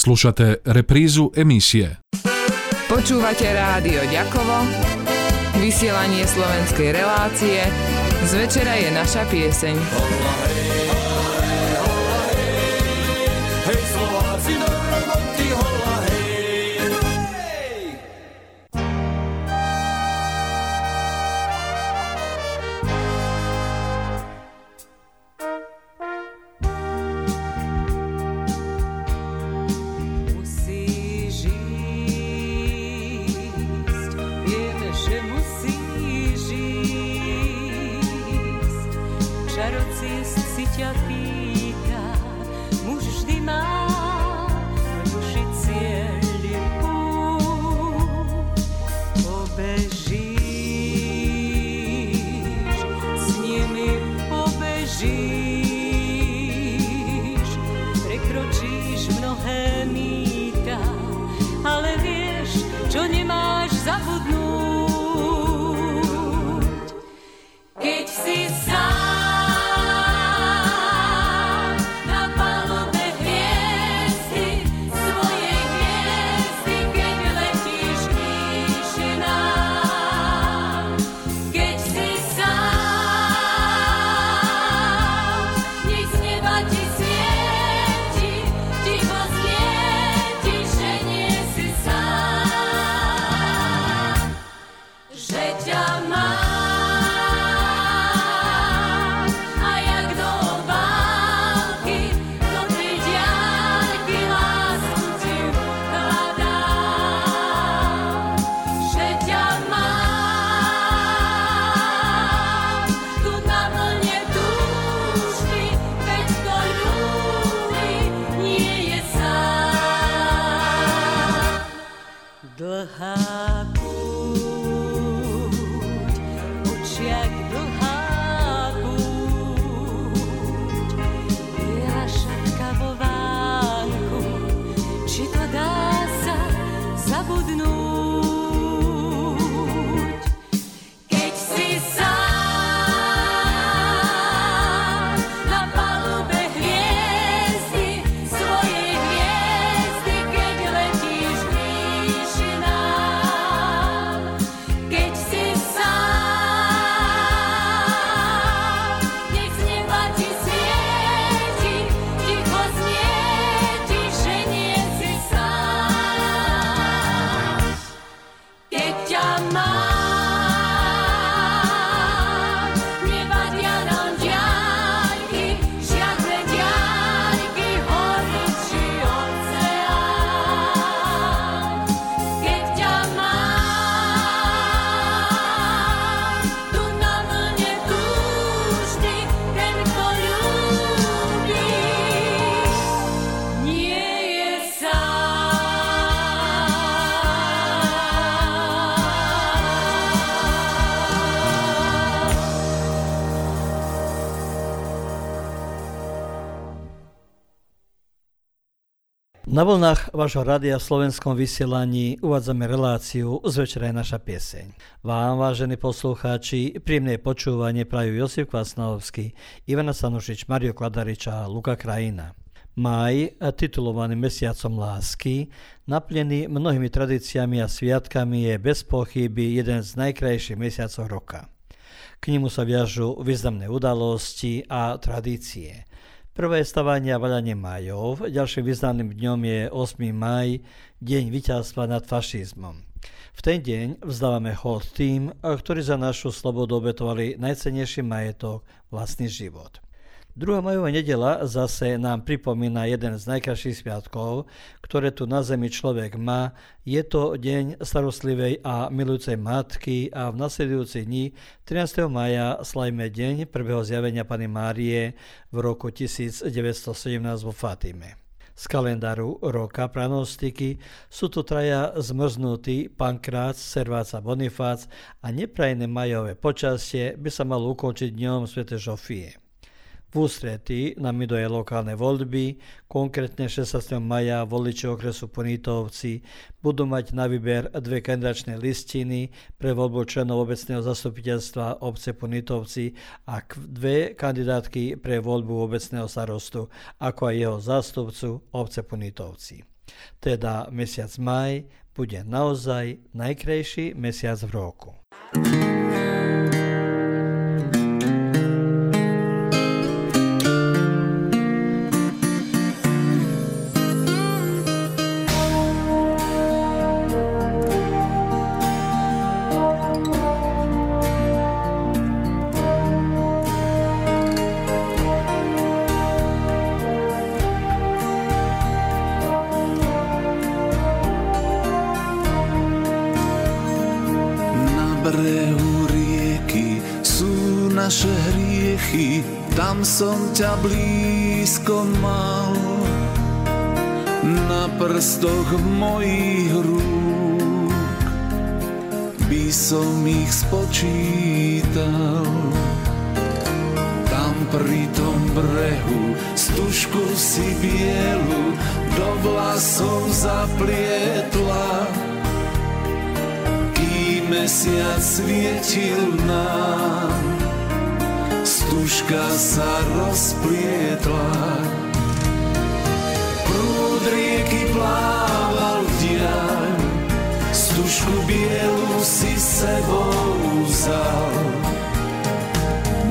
Slušate reprízu emisie. Počúvate rádio Ďakovo, vysielanie slovenskej relácie, z večera je naša pieseň. house. Na vlnách vášho radia v slovenskom vysielaní uvádzame reláciu z večera je naša pieseň. Vám, vážení poslucháči, príjemné počúvanie prajú Josif Kvasnovský, Ivana Sanušič, Mario Kladarič a Luka Krajina. Maj, titulovaný mesiacom lásky, naplnený mnohými tradíciami a sviatkami, je bez pochyby jeden z najkrajších mesiacov roka. K nemu sa viažú významné udalosti a tradície – Prvé stavanie a vaľanie majov, ďalším významným dňom je 8. maj, deň víťazstva nad fašizmom. V ten deň vzdávame hod tým, ktorí za našu slobodu obetovali najcenejší majetok, vlastný život. Druhá majová nedela zase nám pripomína jeden z najkrajších sviatkov, ktoré tu na zemi človek má. Je to deň starostlivej a milujúcej matky a v nasledujúci dni 13. maja slajme deň prvého zjavenia Pany Márie v roku 1917 vo Fatime. Z kalendáru roka pranostiky sú tu traja zmrznutí Pankrác, Serváca Bonifác a neprajné majové počasie by sa malo ukončiť dňom Sv. Žofie. V ústretí nám idú aj lokálne voľby, konkrétne 16. maja voliči okresu Ponitovci budú mať na výber dve kandidačné listiny pre voľbu členov obecného zastupiteľstva obce Ponitovci a dve kandidátky pre voľbu obecného starostu, ako aj jeho zástupcu obce Ponitovci. Teda mesiac maj bude naozaj najkrajší mesiac v roku. Prstoch mojich rúk by som ich spočítal. Tam pri tom brehu stužku si bielu do vlasov zaplietla. Kým mesiac svietil nám. Stužka sa rozplietla. Prúd rieky plával v diaľ, stužku bielu si sebou vzal.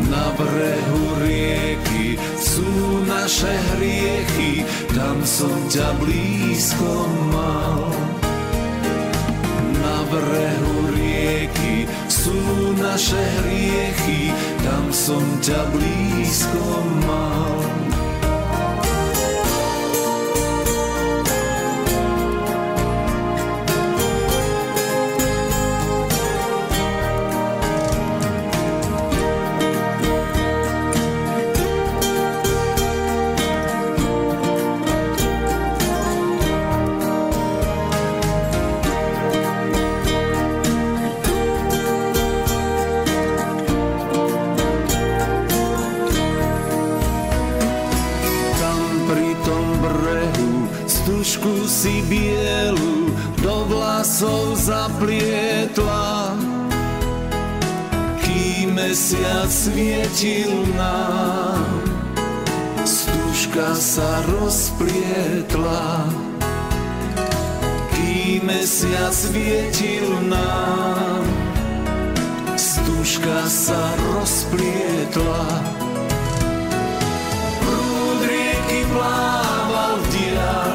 Na brehu rieky sú naše hriechy, tam som ťa blízko mal. Na brehu rieky sú naše hriechy, tam som ťa blízko mal. Mesiac svietil nám. Stužka sa rozplietla, kým mesiac svietil nám. Stužka sa rozplietla, prúd rieky plával diaľ,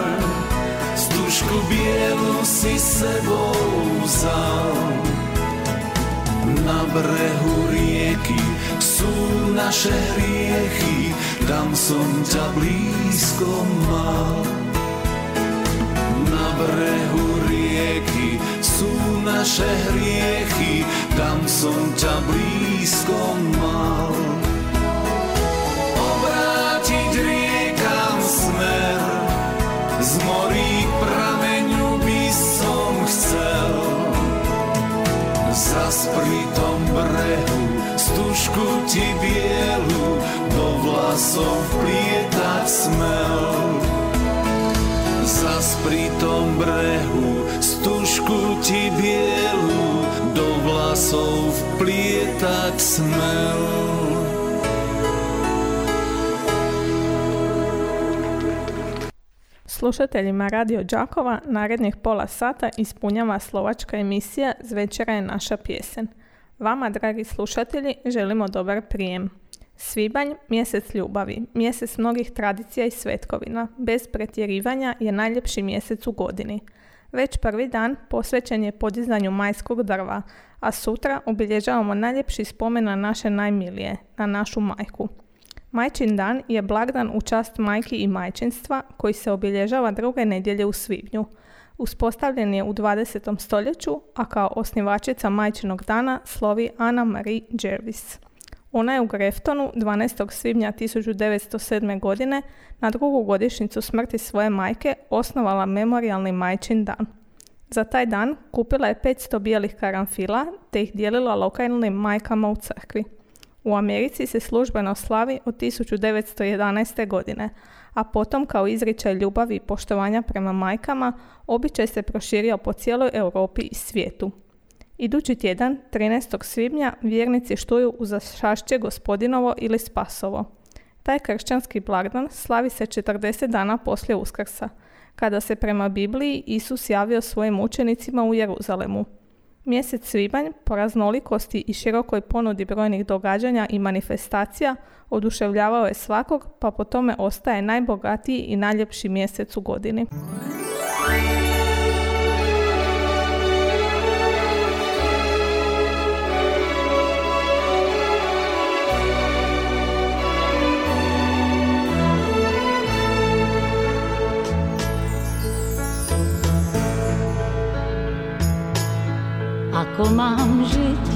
stužku bielu si sebou vzal. Na brehu rieky sú naše hriechy, tam som ťa blízko mal. Na brehu rieky sú naše hriechy, tam som ťa blízko mal. Pri tom brehu stužku ti bielu do vlasov vplietať smel. Zas pri tom brehu stužku ti bielu do vlasov vplietať smel. Slušateljima Radio Đakova narednih pola sata ispunjava slovačka emisija Zvečera je naša pjesen. Vama, dragi slušatelji, želimo dobar prijem. Svibanj, mjesec ljubavi, mjesec mnogih tradicija i svetkovina, bez pretjerivanja je najljepši mjesec u godini. Već prvi dan posvećen je podizanju majskog drva, a sutra obilježavamo najljepši spomen na naše najmilije, na našu majku – Majčin dan je blagdan u čast majki i majčinstva koji se obilježava druge nedjelje u svibnju. Uspostavljen je u 20. stoljeću, a kao osnivačica majčinog dana slovi Anna Marie Jervis. Ona je u Greftonu 12. svibnja 1907. godine na drugu godišnjicu smrti svoje majke osnovala memorialni majčin dan. Za taj dan kupila je 500 bijelih karanfila te ih dijelila lokalnim majkama u crkvi. U Americi se službeno slavi od 1911. godine, a potom kao izričaj ljubavi i poštovanja prema majkama, običaj se proširio po cijeloj Europi i svijetu. Idući tjedan, 13. svibnja, vjernici štuju uz šašće gospodinovo ili spasovo. Taj kršćanski blagdan slavi se 40 dana poslije uskrsa, kada se prema Bibliji Isus javio svojim učenicima u Jeruzalemu. Mjesec svibanj po raznolikosti i širokoj ponudi brojnih događanja i manifestacija oduševljavao je svakog, pa po tome ostaje najbogatiji i najljepši mjesec u godini. Ako mám žiť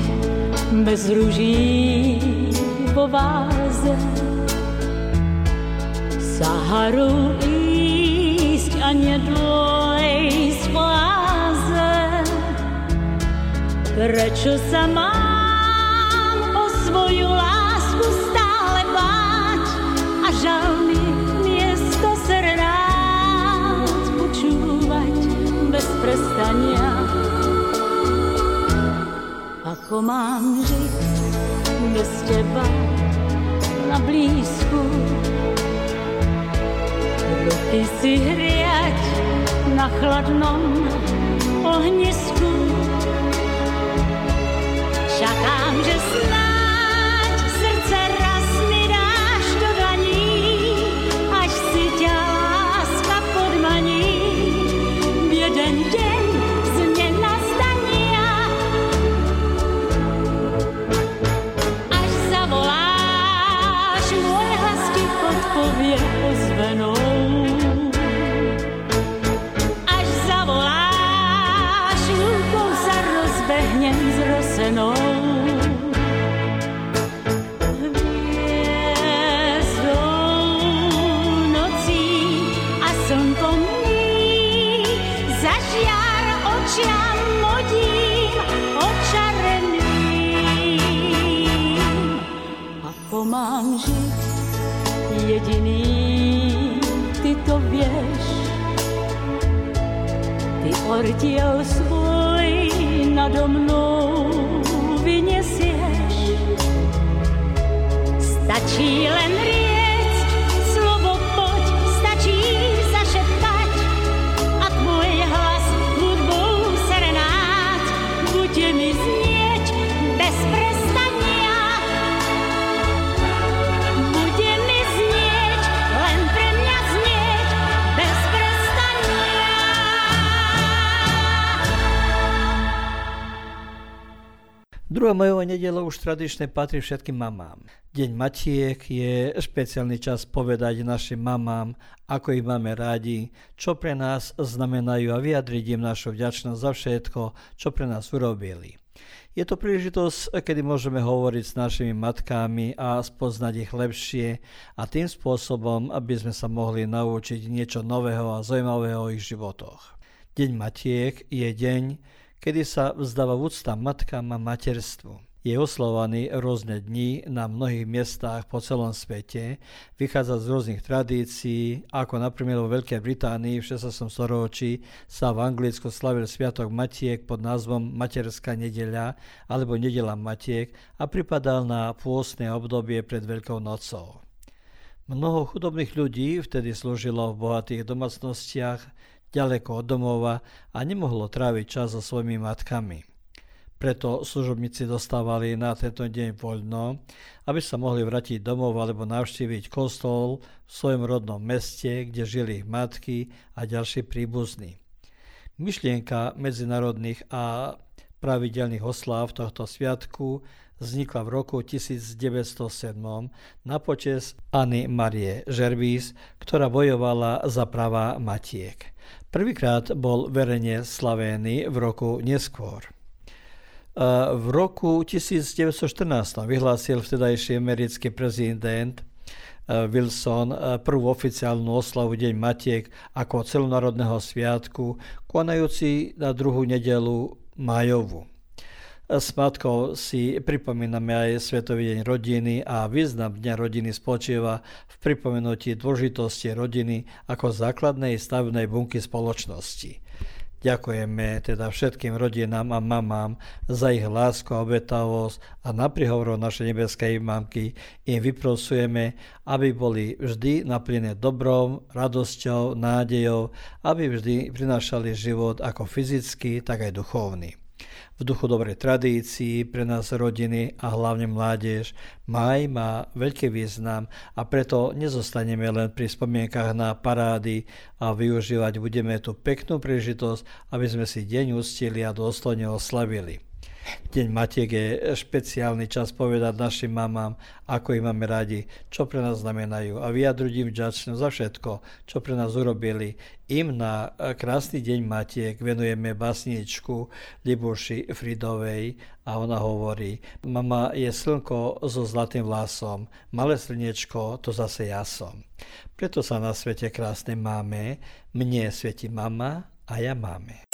bez rúží vo váze, Saharu ísť a nedôjsť po láze. Prečo sa mám o svoju lásku stále báť a žal mi miesto rád počúvať bez prestania ako mám žiť bez teba na blízku. Ruky si hriať na chladnom ohnisku. Ordiel svoj nado mnou vyniesieš. Stačí len rieť Druhá majová nedela už tradične patrí všetkým mamám. Deň Matiek je špeciálny čas povedať našim mamám, ako ich máme rádi, čo pre nás znamenajú a vyjadriť im našu vďačnosť za všetko, čo pre nás urobili. Je to príležitosť, kedy môžeme hovoriť s našimi matkami a spoznať ich lepšie a tým spôsobom, aby sme sa mohli naučiť niečo nového a zaujímavého o ich životoch. Deň Matiek je deň, kedy sa vzdáva úcta matkám a materstvu. Je oslovaný rôzne dni na mnohých miestach po celom svete, vychádza z rôznych tradícií, ako napríklad vo Veľkej Británii v 16. storočí sa v Anglicku slavil Sviatok Matiek pod názvom Materská nedeľa alebo Nedela Matiek a pripadal na pôstne obdobie pred Veľkou nocou. Mnoho chudobných ľudí vtedy slúžilo v bohatých domácnostiach, ďaleko od domova a nemohlo tráviť čas so svojimi matkami. Preto služobníci dostávali na tento deň voľno, aby sa mohli vrátiť domov alebo navštíviť kostol v svojom rodnom meste, kde žili ich matky a ďalší príbuzní. Myšlienka medzinárodných a pravidelných osláv tohto sviatku vznikla v roku 1907 na počes Anny Marie Žerbís, ktorá bojovala za práva matiek. Prvýkrát bol verejne slavený v roku neskôr. V roku 1914 vyhlásil vtedajší americký prezident Wilson prvú oficiálnu oslavu Deň Matiek ako celonárodného sviatku, konajúci na druhú nedelu májovú. S matkou si pripomíname aj Svetový deň rodiny a význam Dňa rodiny spočíva v pripomenutí dôležitosti rodiny ako základnej stavebnej bunky spoločnosti. Ďakujeme teda všetkým rodinám a mamám za ich lásku a obetavosť a na prihovor našej nebeskej mamky im vyprosujeme, aby boli vždy naplnené dobrom, radosťou, nádejou, aby vždy prinášali život ako fyzický, tak aj duchovný v duchu dobrej tradícii pre nás rodiny a hlavne mládež. Maj má veľký význam a preto nezostaneme len pri spomienkach na parády a využívať budeme tú peknú príležitosť, aby sme si deň ustili a dôstojne oslavili. Deň Matiek je špeciálny čas povedať našim mamám, ako ich máme radi, čo pre nás znamenajú a vyjadruť im vďačnosť za všetko, čo pre nás urobili. Im na krásny deň Matiek venujeme basničku Libuši Fridovej a ona hovorí, mama je slnko so zlatým vlasom, malé slnečko, to zase ja som. Preto sa na svete krásne máme, mne svieti mama a ja máme.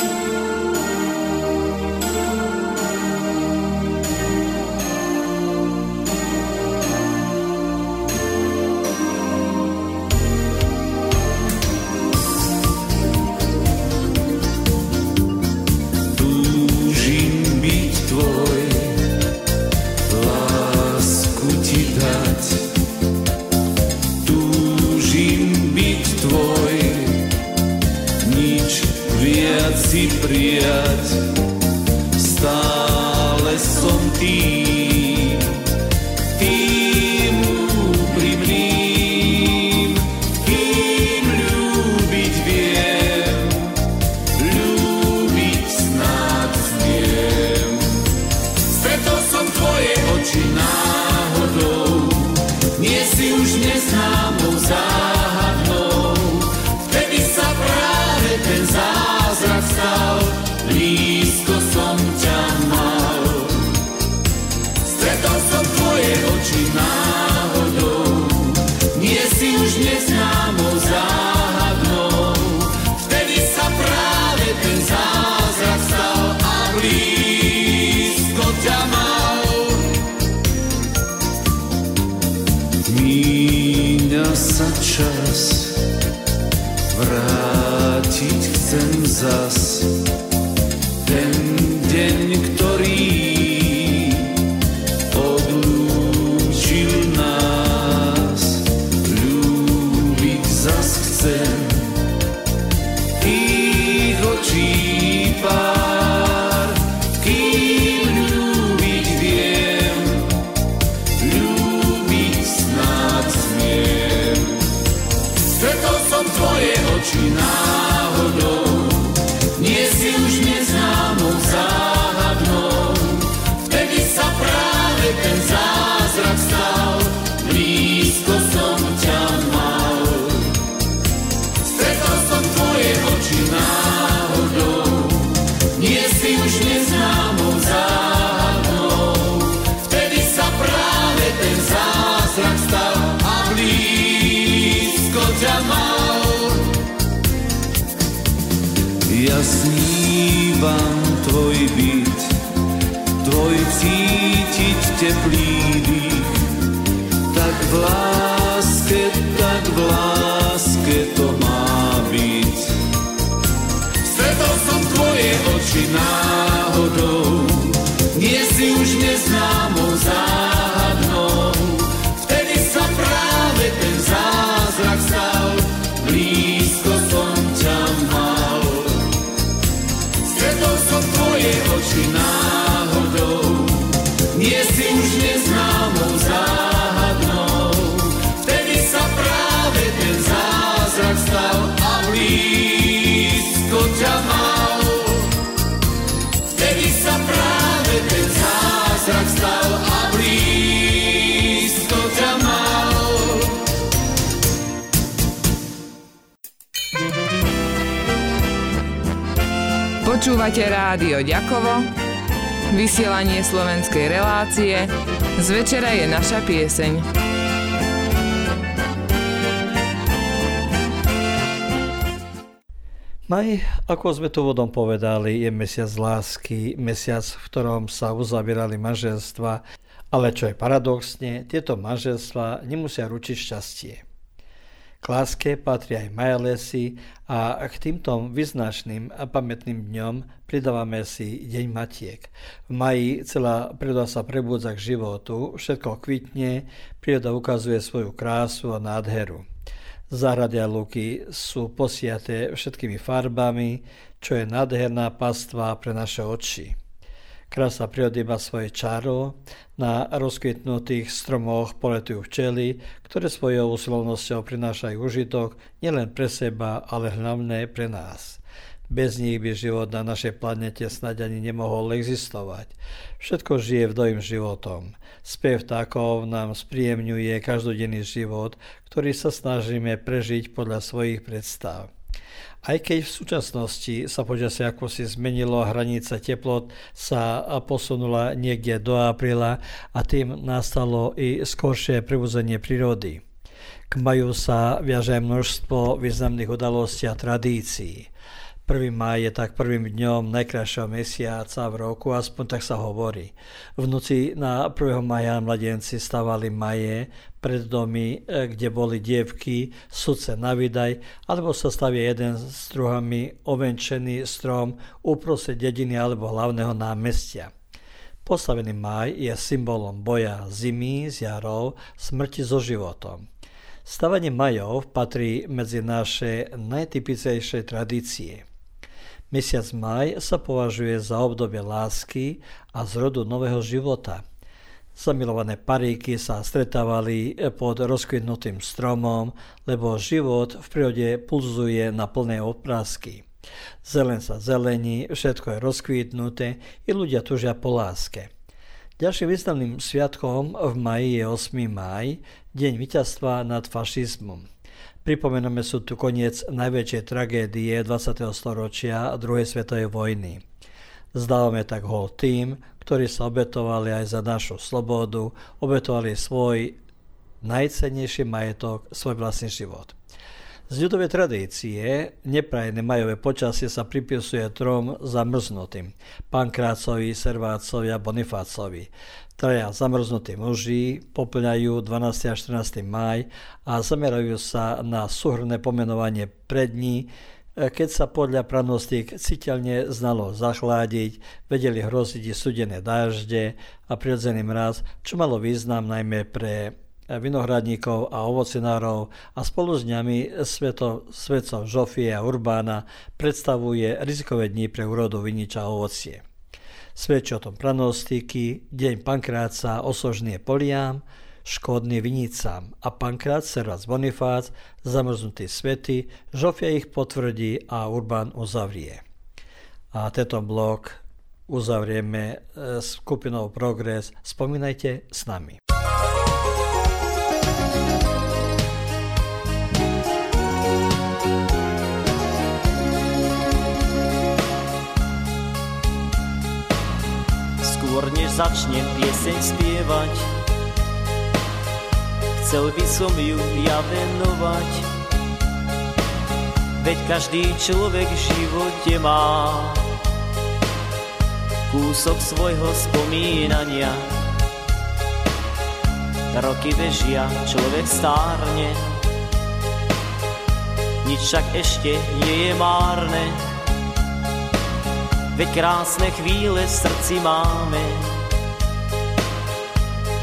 dia nám sa čas vrátiť chcem zas. Snívam tvoj byt, tvoj cítiť teplý dých. Tak v láske, tak v láske to má byť. Stretol som tvoje oči náhodou, nie si už neznámou Počúvate rádio Ďakovo, vysielanie slovenskej relácie, z večera je naša pieseň. Maj, ako sme tu vodom povedali, je mesiac lásky, mesiac, v ktorom sa uzabierali manželstva, ale čo je paradoxne, tieto manželstva nemusia ručiť šťastie. K láske patrí aj majalesy a k týmto vyznačným a pamätným dňom pridávame si Deň Matiek. V maji celá príroda sa prebudza k životu, všetko kvitne, príroda ukazuje svoju krásu a nádheru. Záhrady a luky sú posiaté všetkými farbami, čo je nádherná pastva pre naše oči. Krása prírody má svoje čaro, na rozkvitnutých stromoch poletujú včely, ktoré svojou usilovnosťou prinášajú užitok nielen pre seba, ale hlavne pre nás. Bez nich by život na našej planete snáď ani nemohol existovať. Všetko žije vdojím životom. Spev vtákov nám spríjemňuje každodenný život, ktorý sa snažíme prežiť podľa svojich predstav. Aj keď v súčasnosti sa počasie ako si zmenilo, hranica teplot sa posunula niekde do apríla a tým nastalo i skoršie pribúzenie prírody. K maju sa viaže množstvo významných udalostí a tradícií. 1. maj je tak prvým dňom najkrajšieho mesiaca v roku, aspoň tak sa hovorí. V noci na 1. maja mladenci stavali maje pred domy, e, kde boli dievky, sudce na vydaj, alebo sa stavia jeden s druhami ovenčený strom uprostred dediny alebo hlavného námestia. Postavený maj je symbolom boja zimy s jarou, smrti so životom. Stavanie majov patrí medzi naše najtypickejšie tradície. Mesiac maj sa považuje za obdobie lásky a zrodu nového života. Zamilované paríky sa stretávali pod rozkvitnutým stromom, lebo život v prírode pulzuje na plné oprázky. Zelen sa zelení, všetko je rozkvitnuté i ľudia tužia po láske. Ďalším významným sviatkom v maji je 8. maj, deň víťazstva nad fašizmom. Pripomeneme sú tu koniec najväčšej tragédie 20. storočia druhej svetovej vojny. Zdávame tak hol tým, ktorí sa obetovali aj za našu slobodu, obetovali svoj najcennejší majetok, svoj vlastný život. Z ľudovej tradície neprajné majové počasie sa pripisuje trom zamrznutým. Pankrácovi, Servácovi a Bonifácovi. Traja zamrznutí muži poplňajú 12. a 14. maj a zamerajú sa na súhrné pomenovanie prední, keď sa podľa pranostík citeľne znalo zachládiť, vedeli hroziť i studené dážde a prirodzený mraz, čo malo význam najmä pre vinohradníkov a ovocinárov a spolu s ňami sveto, svetcov Žofie a Urbána predstavuje rizikové dni pre úrodu viniča a ovocie. Svedčí o tom pranostiky, deň pankráca osožný poliám, škodný vinicám a pankrát servac Bonifác, zamrznutý svety, Žofia ich potvrdí a Urbán uzavrie. A tento blok uzavrieme e, skupinou Progress. Spomínajte s nami. Než začnem pieseň spievať. Chcel by som ju ja venovať, veď každý človek v živote má kúsok svojho spomínania. Roky bežia, človek stárne, nič však ešte nie je márne Veď krásne chvíle v srdci máme,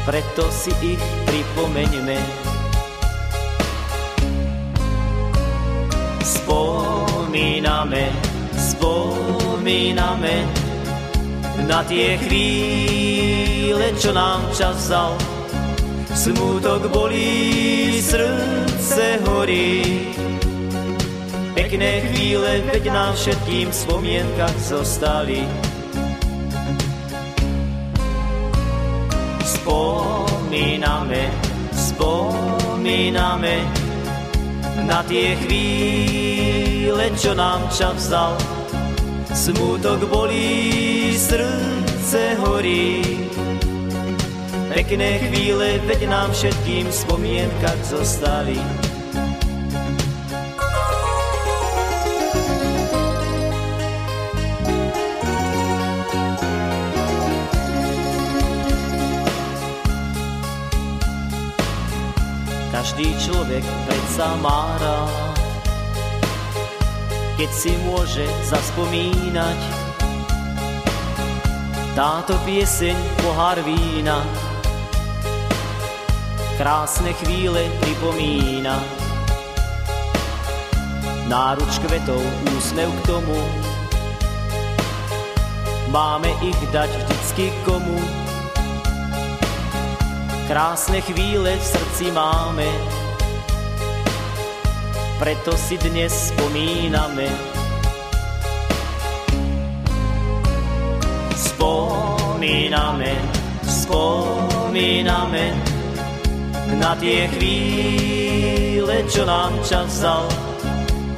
preto si ich pripomeňme. Spomíname, spomíname na tie chvíle, čo nám čas vzal. Smutok bolí, srdce horí, Pekné chvíle, veď nám všetkým v spomienkach zostali. Spomíname, spomíname na tie chvíle, čo nám čas vzal. Smutok bolí, srdce horí. Pekné chvíle, veď nám všetkým v spomienkach zostali. Každý človek predsa má rád. Keď si môže zaspomínať, táto pieseň pohár vína, krásne chvíle pripomína. Náruč kvetov, úsmev k tomu, máme ich dať vždycky komu. Krásne chvíle v srdci máme, preto si dnes spomíname. Spomíname, spomíname na tie chvíle, čo nám čas vzal.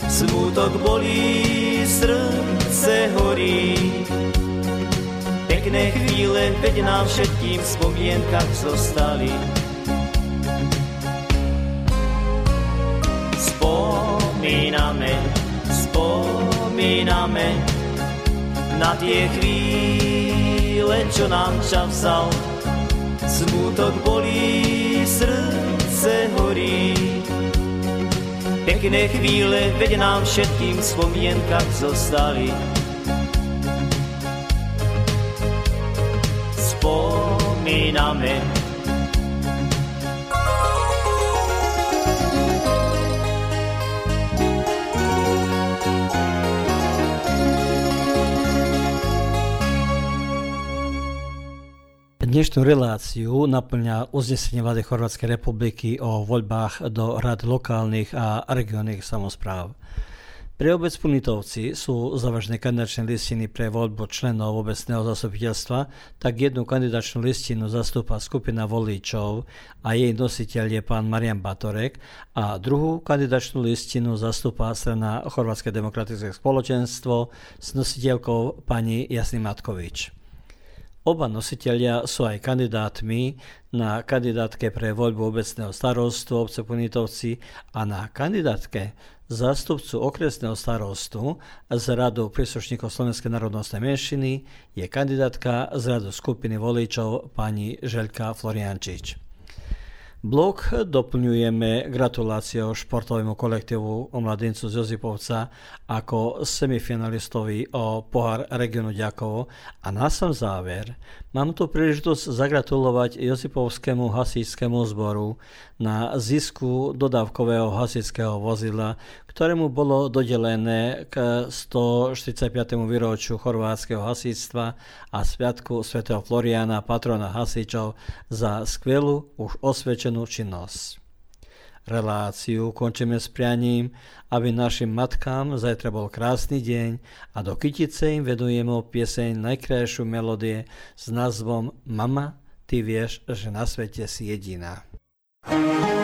Smutok bolí, srdce horí, Pekné chvíle, veď nám všetkým v spomienkach zostali. Spomíname, spomíname na tie chvíle, čo nám čas vzal. Smutok bolí, srdce horí. Pekné chvíle, veď nám všetkým v spomienkach zostali. Spomíname. Dnešnú reláciu naplňa uznesenie vlády Chorvátskej republiky o voľbách do rad lokálnych a regionálnych samozpráv. Pre obec Punitovci sú zavažené kandidačné listiny pre voľbu členov obecného zastupiteľstva, tak jednu kandidačnú listinu zastúpa skupina voličov a jej nositeľ je pán Marian Batorek a druhú kandidačnú listinu zastúpa strana Chorvátske demokratické spoločenstvo s nositeľkou pani Jasny Matkovič. Oba nositeľia sú aj kandidátmi na kandidátke pre voľbu obecného starostu obce Punitovci a na kandidátke zástupcu okresného starostu z radu príslušníkov Slovenskej národnostnej menšiny je kandidátka z radu skupiny voličov pani Žeľka Floriančič. Blok doplňujeme gratuláciou športovému kolektívu o mladincu z Jozipovca ako semifinalistovi o pohár regionu Ďakovo a na sam záver mám tu príležitosť zagratulovať Josipovskému hasičskému zboru na zisku dodávkového hasičského vozidla, ktorému bolo dodelené k 145. výročiu chorvátskeho hasíctva a sviatku svätého Floriana, patrona hasičov, za skvelú už osvedčenú činnosť. Reláciu končíme s prianím, aby našim matkám zajtra bol krásny deň a do kytice im vedujeme pieseň najkrajšiu melódie s názvom Mama, ty vieš, že na svete si jediná. thank you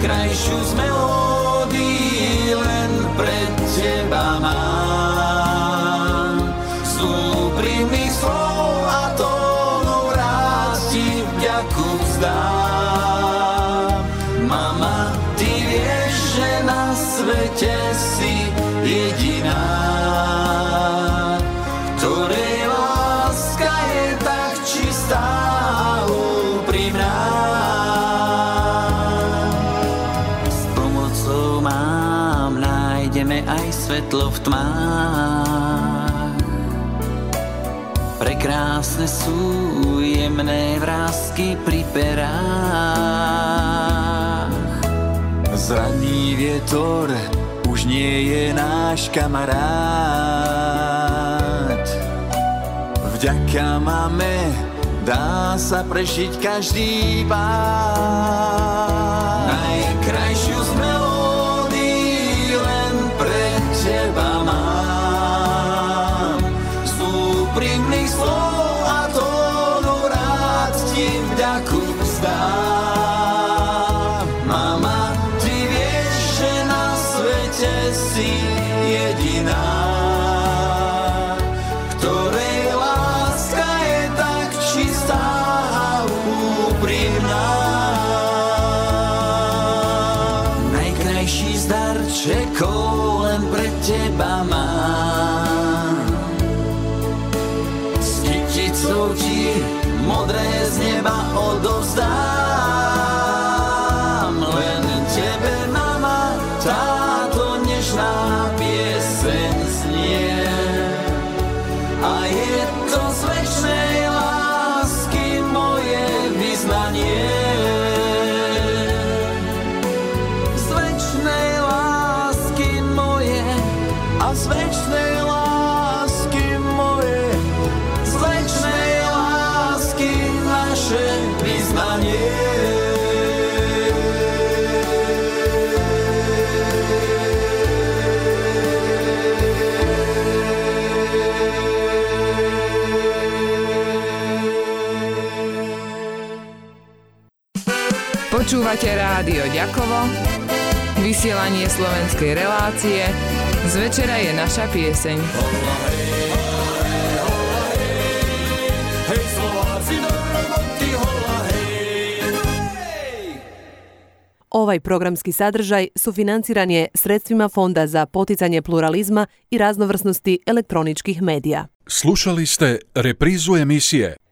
najkrajšiu z melódií len pre teba mám. Z úprimných slov a tónov rád ti vďaku vzdám. Mama, ty vieš, že na svete si tmách. Prekrásne sú jemné vrázky pri perách. Zraný vietor už nie je náš kamarát. Vďaka máme dá sa prežiť každý pád. Najkrajšiu úprimných Ďakovo, vysielanie slovenskej relácie, z večera je naša pieseň. Hej Slováci do roboty, hola hej. Ovaj programski sadržaj sufinanciranje sredstvima Fonda za poticanje pluralizma i raznovrsnosti elektroničkih medija. Slušali ste reprizu emisije